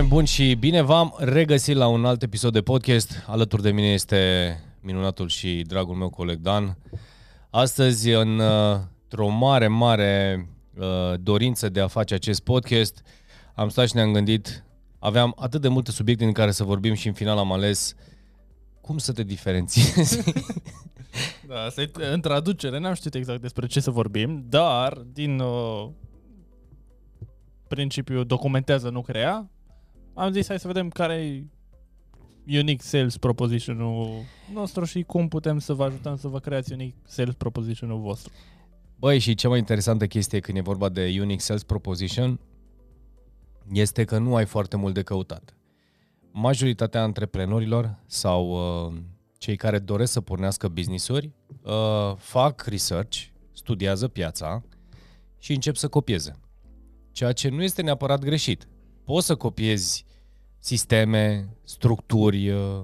oameni buni și bine v-am regăsit la un alt episod de podcast. Alături de mine este minunatul și dragul meu coleg Dan. Astăzi, în, uh, într-o mare, mare uh, dorință de a face acest podcast, am stat și ne-am gândit, aveam atât de multe subiecte în care să vorbim și în final am ales cum să te diferențiezi. Da, asta e în traducere, n-am știut exact despre ce să vorbim, dar din uh, principiu documentează, nu crea, am zis hai să vedem care e unique sales proposition-ul nostru și cum putem să vă ajutăm să vă creați unique sales proposition-ul vostru. Băi, și cea mai interesantă chestie când e vorba de Unique Sales Proposition este că nu ai foarte mult de căutat. Majoritatea antreprenorilor sau uh, cei care doresc să pornească business-uri uh, fac research, studiază piața și încep să copieze. Ceea ce nu este neapărat greșit. Poți să copiezi sisteme, structuri, uh,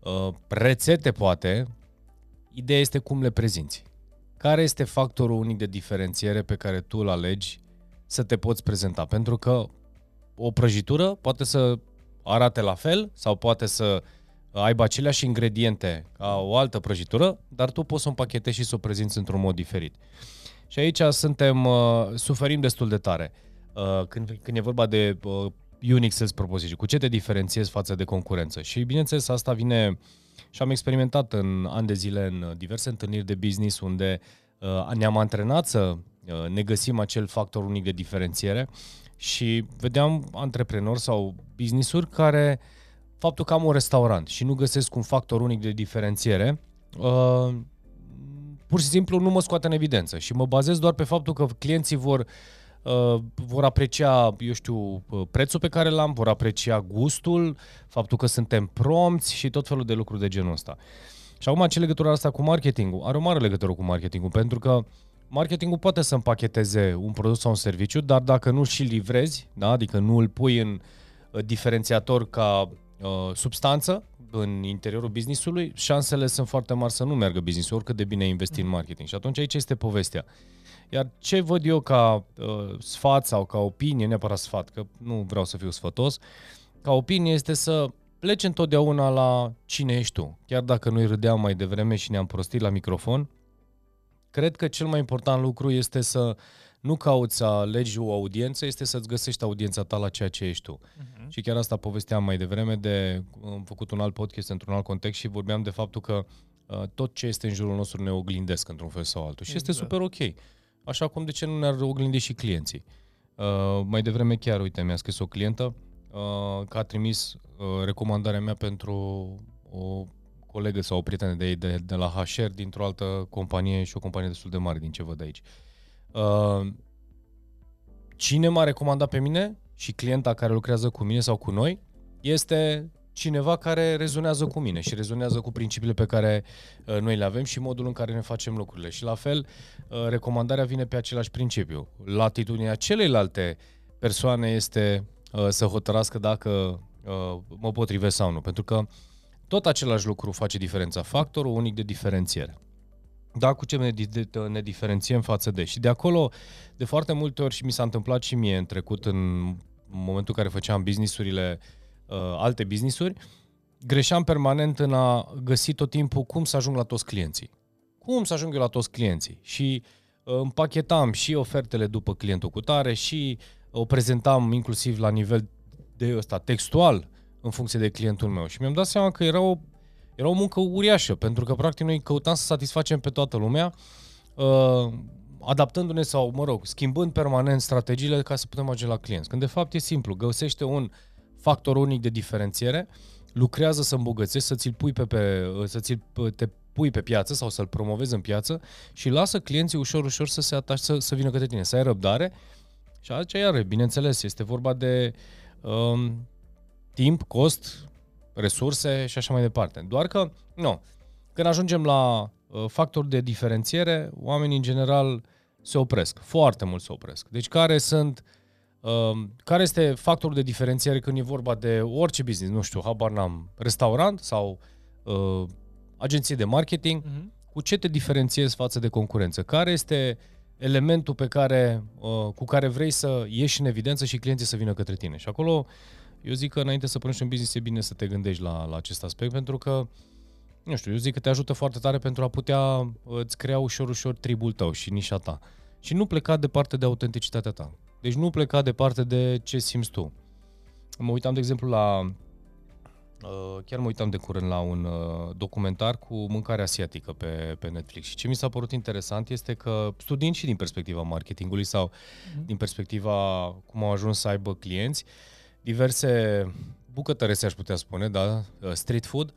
uh, rețete poate, ideea este cum le prezinți. Care este factorul unic de diferențiere pe care tu îl alegi să te poți prezenta? Pentru că o prăjitură poate să arate la fel sau poate să aibă aceleași ingrediente ca o altă prăjitură, dar tu poți să o împachetezi și să o prezinți într-un mod diferit. Și aici suntem, uh, suferim destul de tare. Uh, când, când e vorba de uh, unique sales proposition, cu ce te diferențiezi față de concurență? Și bineînțeles asta vine și am experimentat în ani de zile în diverse întâlniri de business unde uh, ne-am antrenat să uh, ne găsim acel factor unic de diferențiere și vedeam antreprenori sau business-uri care faptul că am un restaurant și nu găsesc un factor unic de diferențiere, uh, pur și simplu nu mă scoate în evidență și mă bazez doar pe faptul că clienții vor uh, vor aprecia, eu știu, uh, prețul pe care l-am, vor aprecia gustul, faptul că suntem prompți și tot felul de lucruri de genul ăsta. Și acum ce legătură asta cu marketingul? Are o mare legătură cu marketingul, pentru că marketingul poate să împacheteze un produs sau un serviciu, dar dacă nu și livrezi, da? adică nu îl pui în uh, diferențiator ca uh, substanță în interiorul businessului, șansele sunt foarte mari să nu meargă businessul, oricât de bine investi în marketing. Și atunci aici este povestea. Iar ce văd eu ca uh, sfat sau ca opinie, neapărat sfat, că nu vreau să fiu sfătos, ca opinie este să pleci întotdeauna la cine ești tu. Chiar dacă noi râdeam mai devreme și ne-am prostit la microfon, cred că cel mai important lucru este să nu cauți să alegi o audiență, este să-ți găsești audiența ta la ceea ce ești tu. Uh-huh. Și chiar asta povesteam mai devreme de, am făcut un alt podcast într-un alt context și vorbeam de faptul că uh, tot ce este în jurul nostru ne oglindesc într-un fel sau altul. Și exact. este super ok. Așa cum de ce nu ne-ar oglindi și clienții. Uh, mai devreme chiar, uite, mi-a scris o clientă uh, că a trimis uh, recomandarea mea pentru o colegă sau o prietenă de ei de, de la HR dintr-o altă companie și o companie destul de mare din ce văd aici. Uh, cine m-a recomandat pe mine și clienta care lucrează cu mine sau cu noi este cineva care rezonează cu mine și rezonează cu principiile pe care uh, noi le avem și modul în care ne facem lucrurile. Și la fel, uh, recomandarea vine pe același principiu. Latitudinea celelalte persoane este uh, să hotărască dacă uh, mă potrivesc sau nu. Pentru că tot același lucru face diferența. Factorul unic de diferențiere. Da, cu ce ne, ne diferențiem față de. Și de acolo, de foarte multe ori, și mi s-a întâmplat și mie în trecut, în momentul în care făceam businessurile uh, uh, alte businessuri, greșeam permanent în a găsi tot timpul cum să ajung la toți clienții. Cum să ajung eu la toți clienții? Și uh, împachetam și ofertele după clientul cu tare și o prezentam inclusiv la nivel de ăsta textual în funcție de clientul meu. Și mi-am dat seama că era o, era o muncă uriașă, pentru că practic noi căutam să satisfacem pe toată lumea, uh, adaptându-ne sau, mă rog, schimbând permanent strategiile ca să putem ajunge la clienți. Când de fapt e simplu, găsește un uh, factor unic de diferențiere, lucrează să îmbogățești, să ți-l pui pe, pe, să ți te pui pe piață sau să-l promovezi în piață și lasă clienții ușor, ușor să se atace, să, să vină către tine, să ai răbdare. Și aici, iar, bineînțeles, este vorba de um, timp, cost, resurse și așa mai departe. Doar că, nu, când ajungem la uh, factori de diferențiere, oamenii în general se opresc, foarte mult se opresc. Deci care sunt uh, Uh, care este factorul de diferențiere când e vorba de orice business, nu știu, habar n-am, restaurant sau uh, agenție de marketing, uh-huh. cu ce te diferențiezi față de concurență? Care este elementul pe care, uh, cu care vrei să ieși în evidență și clienții să vină către tine? Și acolo Eu zic că înainte să pornești un business e bine să te gândești la, la acest aspect, pentru că, nu știu, eu zic că te ajută foarte tare pentru a putea îți crea ușor, ușor tribul tău și nișa ta. Și nu pleca departe de autenticitatea ta. Deci nu pleca departe de ce simți tu. Mă uitam, de exemplu, la Uh, chiar mă uitam de curând la un uh, documentar cu mâncare asiatică pe, pe Netflix și ce mi s-a părut interesant este că studiind și din perspectiva marketingului sau mm-hmm. din perspectiva cum au ajuns să aibă clienți, diverse bucătărese, aș putea spune, da, uh, street food,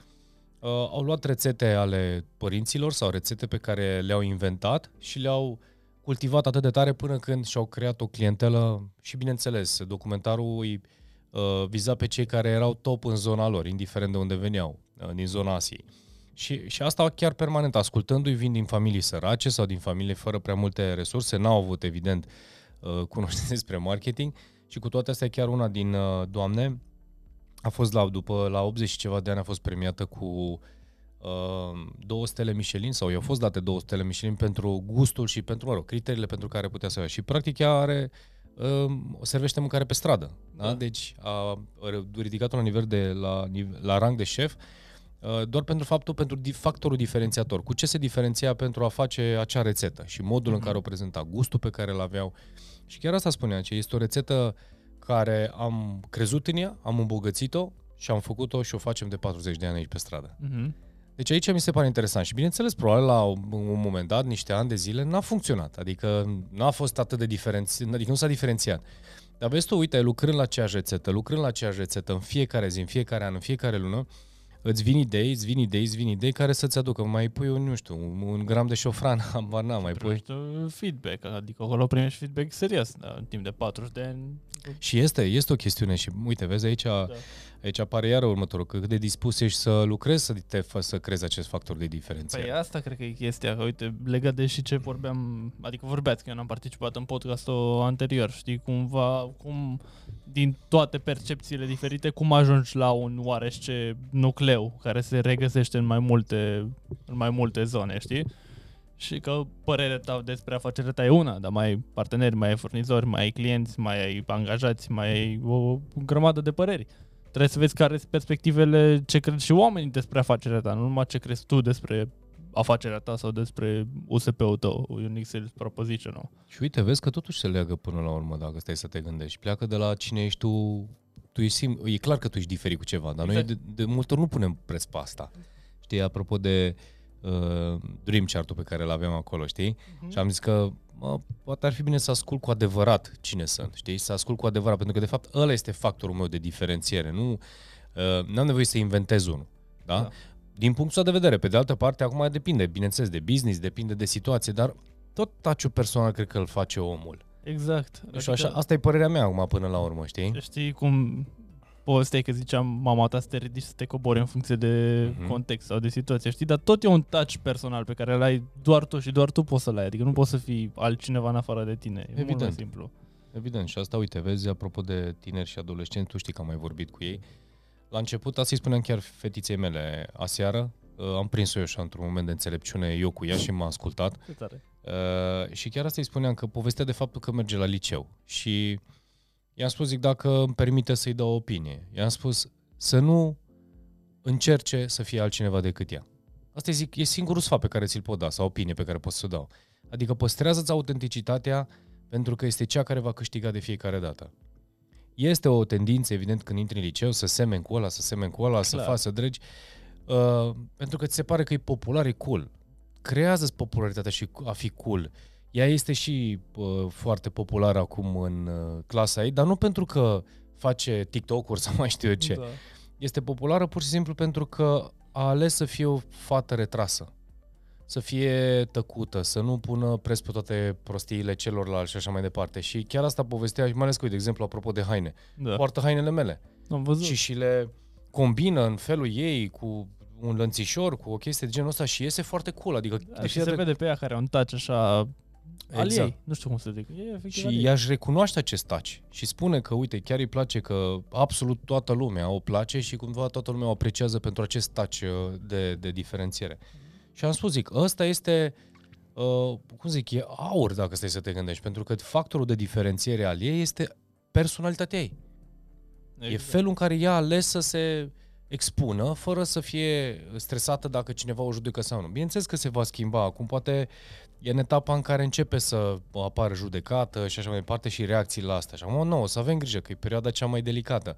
uh, au luat rețete ale părinților sau rețete pe care le-au inventat și le-au cultivat atât de tare până când și-au creat o clientelă și, bineînțeles, documentarul îi uh, viza pe cei care erau top în zona lor, indiferent de unde veneau, uh, din zona Asiei. Și, și asta chiar permanent, ascultându-i, vin din familii sărace sau din familii fără prea multe resurse, n-au avut, evident, uh, cunoștințe despre marketing și cu toate astea chiar una din uh, doamne a fost la, după, la 80 și ceva de ani a fost premiată cu uh, două stele Michelin sau i-au fost date două stele Michelin pentru gustul și pentru, mă rog, criteriile pentru care putea să ia. Și practic ea are uh, Ehm, servește mâncare pe stradă. Da? Da? Deci a ridicat la nivel de la, la rang de șef uh, doar pentru faptul, pentru factorul diferențiator. Cu ce se diferenția pentru a face acea rețetă și modul mm-hmm. în mhm. care o prezenta, gustul pe care îl aveau. Și chiar asta spunea, că este o rețetă care am crezut în ea, am îmbogățit-o și am făcut-o și o facem de 40 de ani aici pe stradă. Mm-hmm. Deci aici mi se pare interesant și bineînțeles, probabil la un moment dat, niște ani de zile, n-a funcționat. Adică n-a fost atât de diferențiat, adică nu s-a diferențiat. Dar vezi tu, uite, lucrând la aceeași rețetă, lucrând la aceeași rețetă în fiecare zi, în fiecare an, în fiecare lună, îți vin idei, îți vin idei, îți vin idei care să-ți aducă. Mai pui, un, nu știu, un gram de șofran, ambar n mai pui. feedback, adică acolo primești feedback serios, da, în timp de 40 de ani. Și este, este o chestiune și uite, vezi aici, da. aici apare iară următorul, că cât de dispus ești să lucrezi să te fă să crezi acest factor de diferență. Păi asta cred că e chestia, că uite, legat de și ce vorbeam, adică vorbeați că eu n-am participat în podcastul anterior, știi, cumva, cum din toate percepțiile diferite, cum ajungi la un oarește nucleu care se regăsește în mai multe, în mai multe zone, știi? Și că părerea ta despre afacerea ta e una, dar mai ai parteneri, mai ai furnizori, mai ai clienți, mai ai angajați, mai ai o grămadă de păreri. Trebuie să vezi care sunt perspectivele, ce cred și oamenii despre afacerea ta, nu numai ce crezi tu despre afacerea ta sau despre USP-ul tău, Unique Sales Proposition. Și uite, vezi că totuși se leagă până la urmă, dacă stai să te gândești. Pleacă de la cine ești tu, tu ești sim- e clar că tu ești diferit cu ceva, dar exact. noi de, de multe ori nu punem preț pe asta. Știi, apropo de uh, dream chart-ul pe care îl avem acolo, știi? Uh-huh. Și am zis că mă, poate ar fi bine să ascult cu adevărat cine sunt, știi? Să ascult cu adevărat, pentru că de fapt ăla este factorul meu de diferențiere, nu uh, n-am nevoie să inventez unul. Da? da? din punctul de vedere. Pe de altă parte, acum depinde, bineînțeles, de business, depinde de situație, dar tot taciul personal cred că îl face omul. Exact. Și adică, așa, asta e părerea mea acum până la urmă, știi? Știi cum povestea că ziceam mama ta să te ridici să te cobori în funcție de uh-huh. context sau de situație, știi? Dar tot e un touch personal pe care îl ai doar tu și doar tu poți să-l ai. Adică nu poți să fii altcineva în afară de tine. E Evident. mult simplu. Evident. Și asta, uite, vezi, apropo de tineri și adolescenți, tu știi că am mai vorbit cu ei. La început, asta îi spuneam chiar fetiței mele aseară, uh, am prins-o eu așa într-un moment de înțelepciune, eu cu ea și m-a ascultat. Uh, și chiar asta îi spuneam că povestea de faptul că merge la liceu. Și i-am spus, zic, dacă îmi permite să-i dau o opinie. I-am spus să nu încerce să fie altcineva decât ea. Asta zic, e singurul sfat pe care ți-l pot da, sau opinie pe care pot să o dau. Adică păstrează-ți autenticitatea pentru că este cea care va câștiga de fiecare dată. Este o tendință, evident, când intri în liceu, să semeni cu ăla, să semeni cu ăla, Clar. să faci, să dregi, uh, pentru că ți se pare că e popular, e cool. Creează-ți popularitatea și a fi cool. Ea este și uh, foarte populară acum în uh, clasa ei, dar nu pentru că face TikTok-uri sau mai știu eu ce. Da. Este populară pur și simplu pentru că a ales să fie o fată retrasă să fie tăcută, să nu pună pres pe toate prostiile celorlalți și așa mai departe. Și chiar asta povestea, mai ales cu de exemplu, apropo de haine. Da. Poartă hainele mele. Am văzut. Și și le combină în felul ei cu un lănțișor, cu o chestie de genul ăsta și iese foarte cool. Adică da, și se vede pe ea care un touch așa Exact. Al ei. Nu știu cum să zic. E și ea își recunoaște acest touch și spune că, uite, chiar îi place că absolut toată lumea o place și cumva toată lumea o apreciază pentru acest touch uh, de, de diferențiere. Și am spus, zic, ăsta este, uh, cum zic, e aur dacă stai să te gândești, pentru că factorul de diferențiere al ei este personalitatea ei. Exact. E felul în care ea a ales să se expună fără să fie stresată dacă cineva o judecă sau nu. Bineînțeles că se va schimba. Acum poate e în etapa în care începe să apară judecată și așa mai departe și reacții la asta. Și acum, nu, o să avem grijă că e perioada cea mai delicată.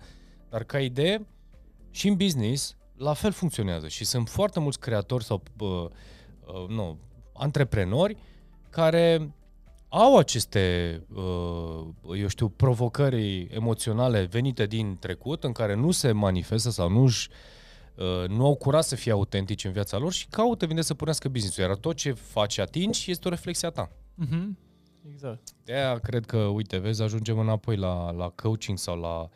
Dar ca idee, și în business, la fel funcționează. Și sunt foarte mulți creatori sau uh, uh, nu, antreprenori care au aceste, uh, eu știu, provocări emoționale venite din trecut, în care nu se manifestă sau nu își uh, nu au curat să fie autentici în viața lor și caută, vine să punească business-ul. Iar tot ce faci atingi este o reflexie a ta. Mm-hmm. Exact. De aia cred că, uite, vezi, ajungem înapoi la, la coaching sau la uh,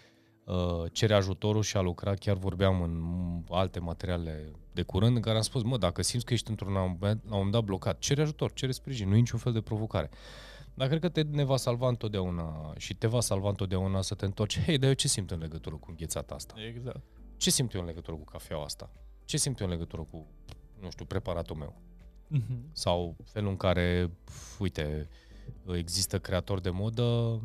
cere ajutorul și a lucra. Chiar vorbeam în alte materiale de curând în care am spus, mă, dacă simți că ești într-un moment, la un moment dat blocat, cere ajutor, cere sprijin, nu e niciun fel de provocare. Dar cred că te ne va salva întotdeauna și te va salva întotdeauna să te întorci. Hei, dar eu ce simt în legătură cu înghețata asta? Exact. Ce simt eu în legătură cu cafeaua asta? Ce simt eu în legătură cu, nu știu, preparatul meu? Mm-hmm. Sau felul în care, uite, există creator de modă, uh,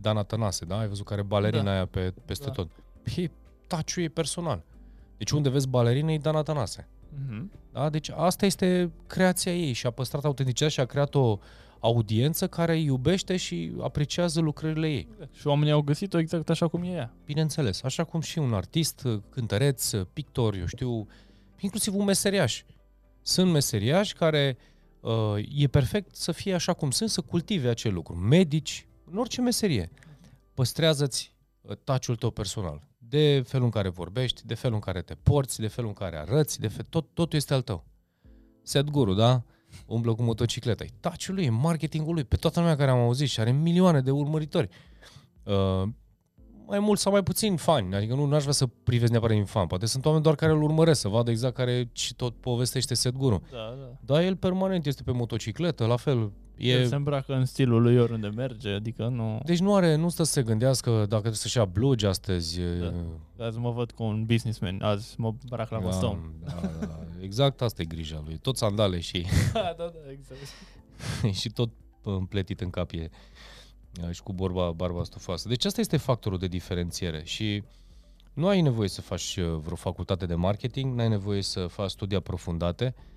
Dana Tănase, da? Ai văzut care balerina da. aia pe, peste da. tot. Păi, taciul e personal. Deci unde vezi balerină e Dana Tănase. Mm-hmm. Da? Deci asta este creația ei și a păstrat autenticitatea și a creat o audiență care iubește și apreciază lucrările ei. Și oamenii au găsit-o exact așa cum e ea. Bineînțeles, așa cum și un artist, cântăreț, pictor, eu știu, inclusiv un meseriaș. Sunt meseriași care uh, e perfect să fie așa cum sunt, să cultive acel lucru. Medici, în orice meserie. Păstrează-ți uh, taciul tău personal. De felul în care vorbești, de felul în care te porți, de felul în care arăți, de fel, tot, totul este al tău. Guru, da? Umblă cu motocicleta. E taciul lui, e marketingul lui. Pe toată lumea care am auzit și are milioane de urmăritori. Uh, mai mult sau mai puțin fani. Adică nu aș vrea să privesc neapărat din fan. Poate sunt oameni doar care îl urmăresc, să vadă exact care și tot povestește Setguru. Da, da. Dar el permanent este pe motocicletă, la fel. E... El se îmbracă în stilul lui oriunde merge, adică nu... Deci nu are, nu stă să se gândească dacă trebuie să-și ia blugi astăzi. Da. Azi mă văd cu un businessman, azi mă îmbrac la da, Da, da, exact asta e grija lui. Tot sandale și... da, da, da, exact. și tot împletit în capie și cu borba, barba stufoasă. Deci asta este factorul de diferențiere și nu ai nevoie să faci uh, vreo facultate de marketing, nu ai nevoie să faci studii aprofundate uh,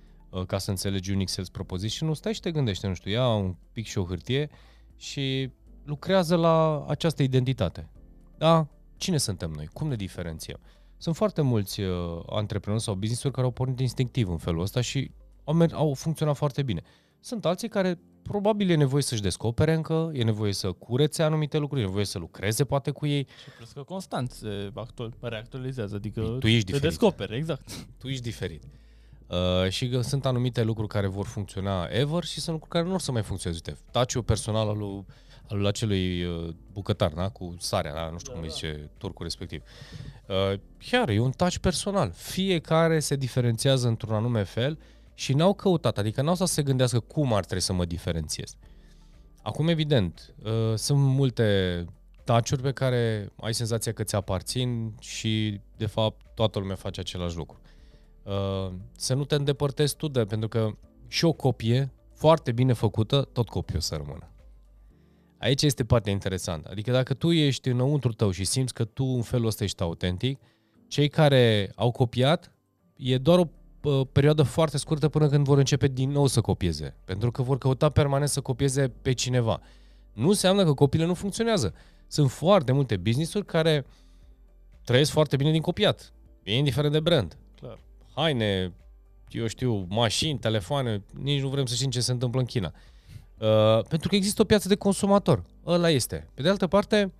ca să înțelegi Unix Sales Proposition, nu stai și te gândește, nu știu, ia un pic și o hârtie și lucrează la această identitate. Da? Cine suntem noi? Cum ne diferențiem? Sunt foarte mulți uh, antreprenori sau business-uri care au pornit instinctiv în felul ăsta și au, au funcționat foarte bine. Sunt alții care probabil e nevoie să-și descopere încă, e nevoie să curețe anumite lucruri, e nevoie să lucreze poate cu ei. Și plus că constant se reactualizează, adică tu ești te diferit. descoperi, exact. Tu ești diferit. Uh, și că sunt anumite lucruri care vor funcționa ever și sunt lucruri care nu o să mai funcționeze. Uite, taciul personal al lui, al lui acelui uh, bucătar, da? cu sarea, da? nu știu da, cum da. zice turcul respectiv. Uh, chiar e un touch personal. Fiecare se diferențiază într-un anume fel și n-au căutat, adică n-au să se gândească cum ar trebui să mă diferențiez. Acum, evident, uh, sunt multe taciuri pe care ai senzația că ți aparțin și, de fapt, toată lumea face același lucru. Uh, să nu te îndepărtezi tu de, pentru că și o copie foarte bine făcută, tot copie o să rămână. Aici este partea interesantă. Adică dacă tu ești înăuntru tău și simți că tu în felul ăsta ești autentic, cei care au copiat, e doar o perioadă foarte scurtă până când vor începe din nou să copieze. Pentru că vor căuta permanent să copieze pe cineva. Nu înseamnă că copiile nu funcționează. Sunt foarte multe business-uri care trăiesc foarte bine din copiat. E indiferent de brand. Clar. Haine, eu știu, mașini, telefoane, nici nu vrem să știm ce se întâmplă în China. Uh, pentru că există o piață de consumator. Ăla este. Pe de altă parte,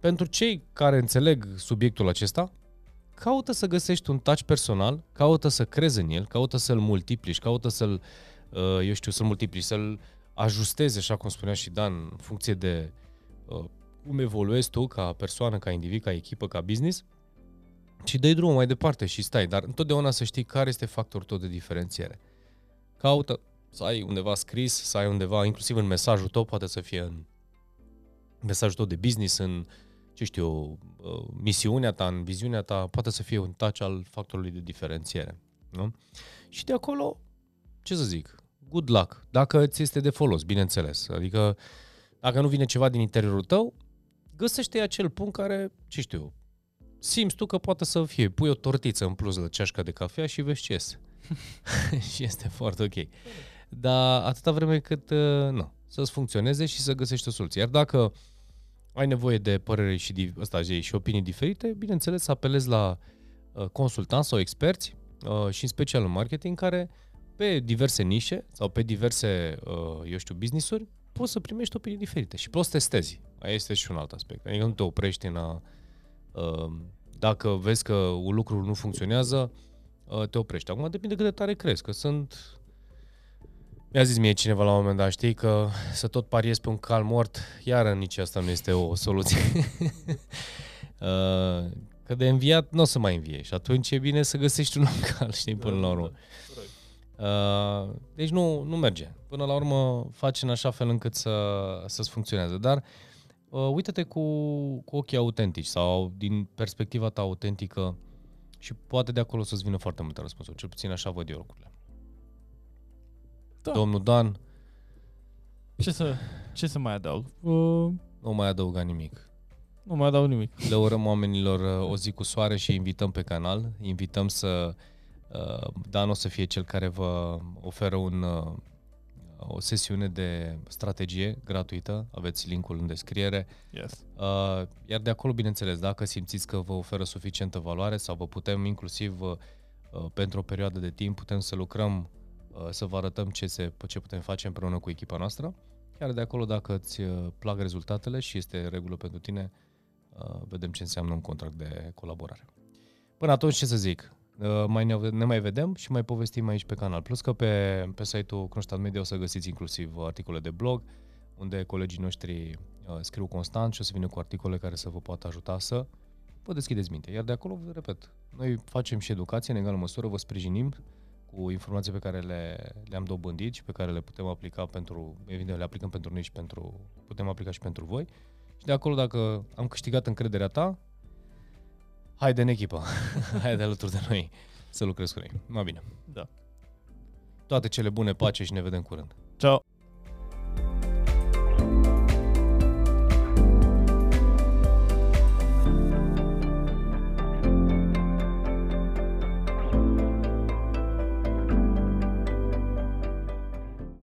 pentru cei care înțeleg subiectul acesta, caută să găsești un touch personal, caută să crezi în el, caută să-l multiplici, caută să-l, uh, eu știu, să-l multiplici, să-l ajustezi, așa cum spunea și Dan, în funcție de uh, cum evoluezi tu ca persoană, ca individ, ca echipă, ca business și dai drumul mai departe și stai, dar întotdeauna să știi care este factorul tău de diferențiere. Caută să ai undeva scris, să ai undeva, inclusiv în mesajul tău, poate să fie în mesajul tău de business, în uh, ce știu, uh, misiunea ta, în viziunea ta, poate să fie un touch al factorului de diferențiere. Nu? Și de acolo, ce să zic, good luck, dacă ți este de folos, bineînțeles. Adică, dacă nu vine ceva din interiorul tău, găsește acel punct care, ce știu eu, simți tu că poate să fie. Pui o tortiță în plus la ceașca de cafea și vezi ce iese. și este foarte ok. Dar atâta vreme cât, uh, nu, să-ți funcționeze și să găsești o soluție. Iar dacă ai nevoie de părere și, asta, și opinii diferite, bineînțeles să apelezi la uh, consultanți sau experți uh, și în special în marketing care pe diverse nișe sau pe diverse, uh, eu știu, business-uri poți să primești opinii diferite și poți să testezi. Aia este și un alt aspect. Adică nu te oprești în a... Uh, dacă vezi că un lucru nu funcționează, uh, te oprești. Acum depinde cât de tare crezi, că sunt... Mi-a zis mie cineva la un moment dat, știi, că să tot pariezi pe un cal mort, iar nici asta nu este o soluție. uh, că de înviat nu o să mai învie și atunci e bine să găsești un alt cal, știi, până la urmă. Uh, deci nu, nu merge. Până la urmă faci în așa fel încât să, să-ți funcționeze. Dar uh, uită-te cu, cu ochii autentici sau din perspectiva ta autentică și poate de acolo să-ți vină foarte multe răspunsuri. Cel puțin așa văd eu lucrurile. Da. Domnul Dan. Ce să, ce să mai adaug? Uh, nu mai adăuga nimic. Nu mai adaug nimic. Le urăm oamenilor uh, o zi cu soare și invităm pe canal. Invităm să... Uh, Dan o să fie cel care vă oferă un, uh, o sesiune de strategie gratuită. Aveți linkul în descriere. Yes. Iar de acolo, bineînțeles, dacă simțiți că vă oferă suficientă valoare sau vă putem inclusiv pentru o perioadă de timp, putem să lucrăm să vă arătăm ce, se, ce putem face împreună cu echipa noastră. Chiar de acolo, dacă îți plac rezultatele și este regulă pentru tine, Uh, vedem ce înseamnă un contract de colaborare. Până atunci, ce să zic, uh, mai ne, ne mai vedem și mai povestim aici pe canal. Plus că pe, pe site-ul Kronstadt Media o să găsiți inclusiv articole de blog, unde colegii noștri uh, scriu constant și o să vină cu articole care să vă poată ajuta să vă deschideți minte. Iar de acolo, repet, noi facem și educație în egală măsură, vă sprijinim cu informații pe care le, le-am dobândit și pe care le putem aplica pentru, evident, le aplicăm pentru noi și pentru, putem aplica și pentru voi. Și de acolo, dacă am câștigat încrederea ta, haide în echipă, haide alături de noi să lucrezi cu noi. Mai bine. Da. Toate cele bune, pace și ne vedem curând. Ciao.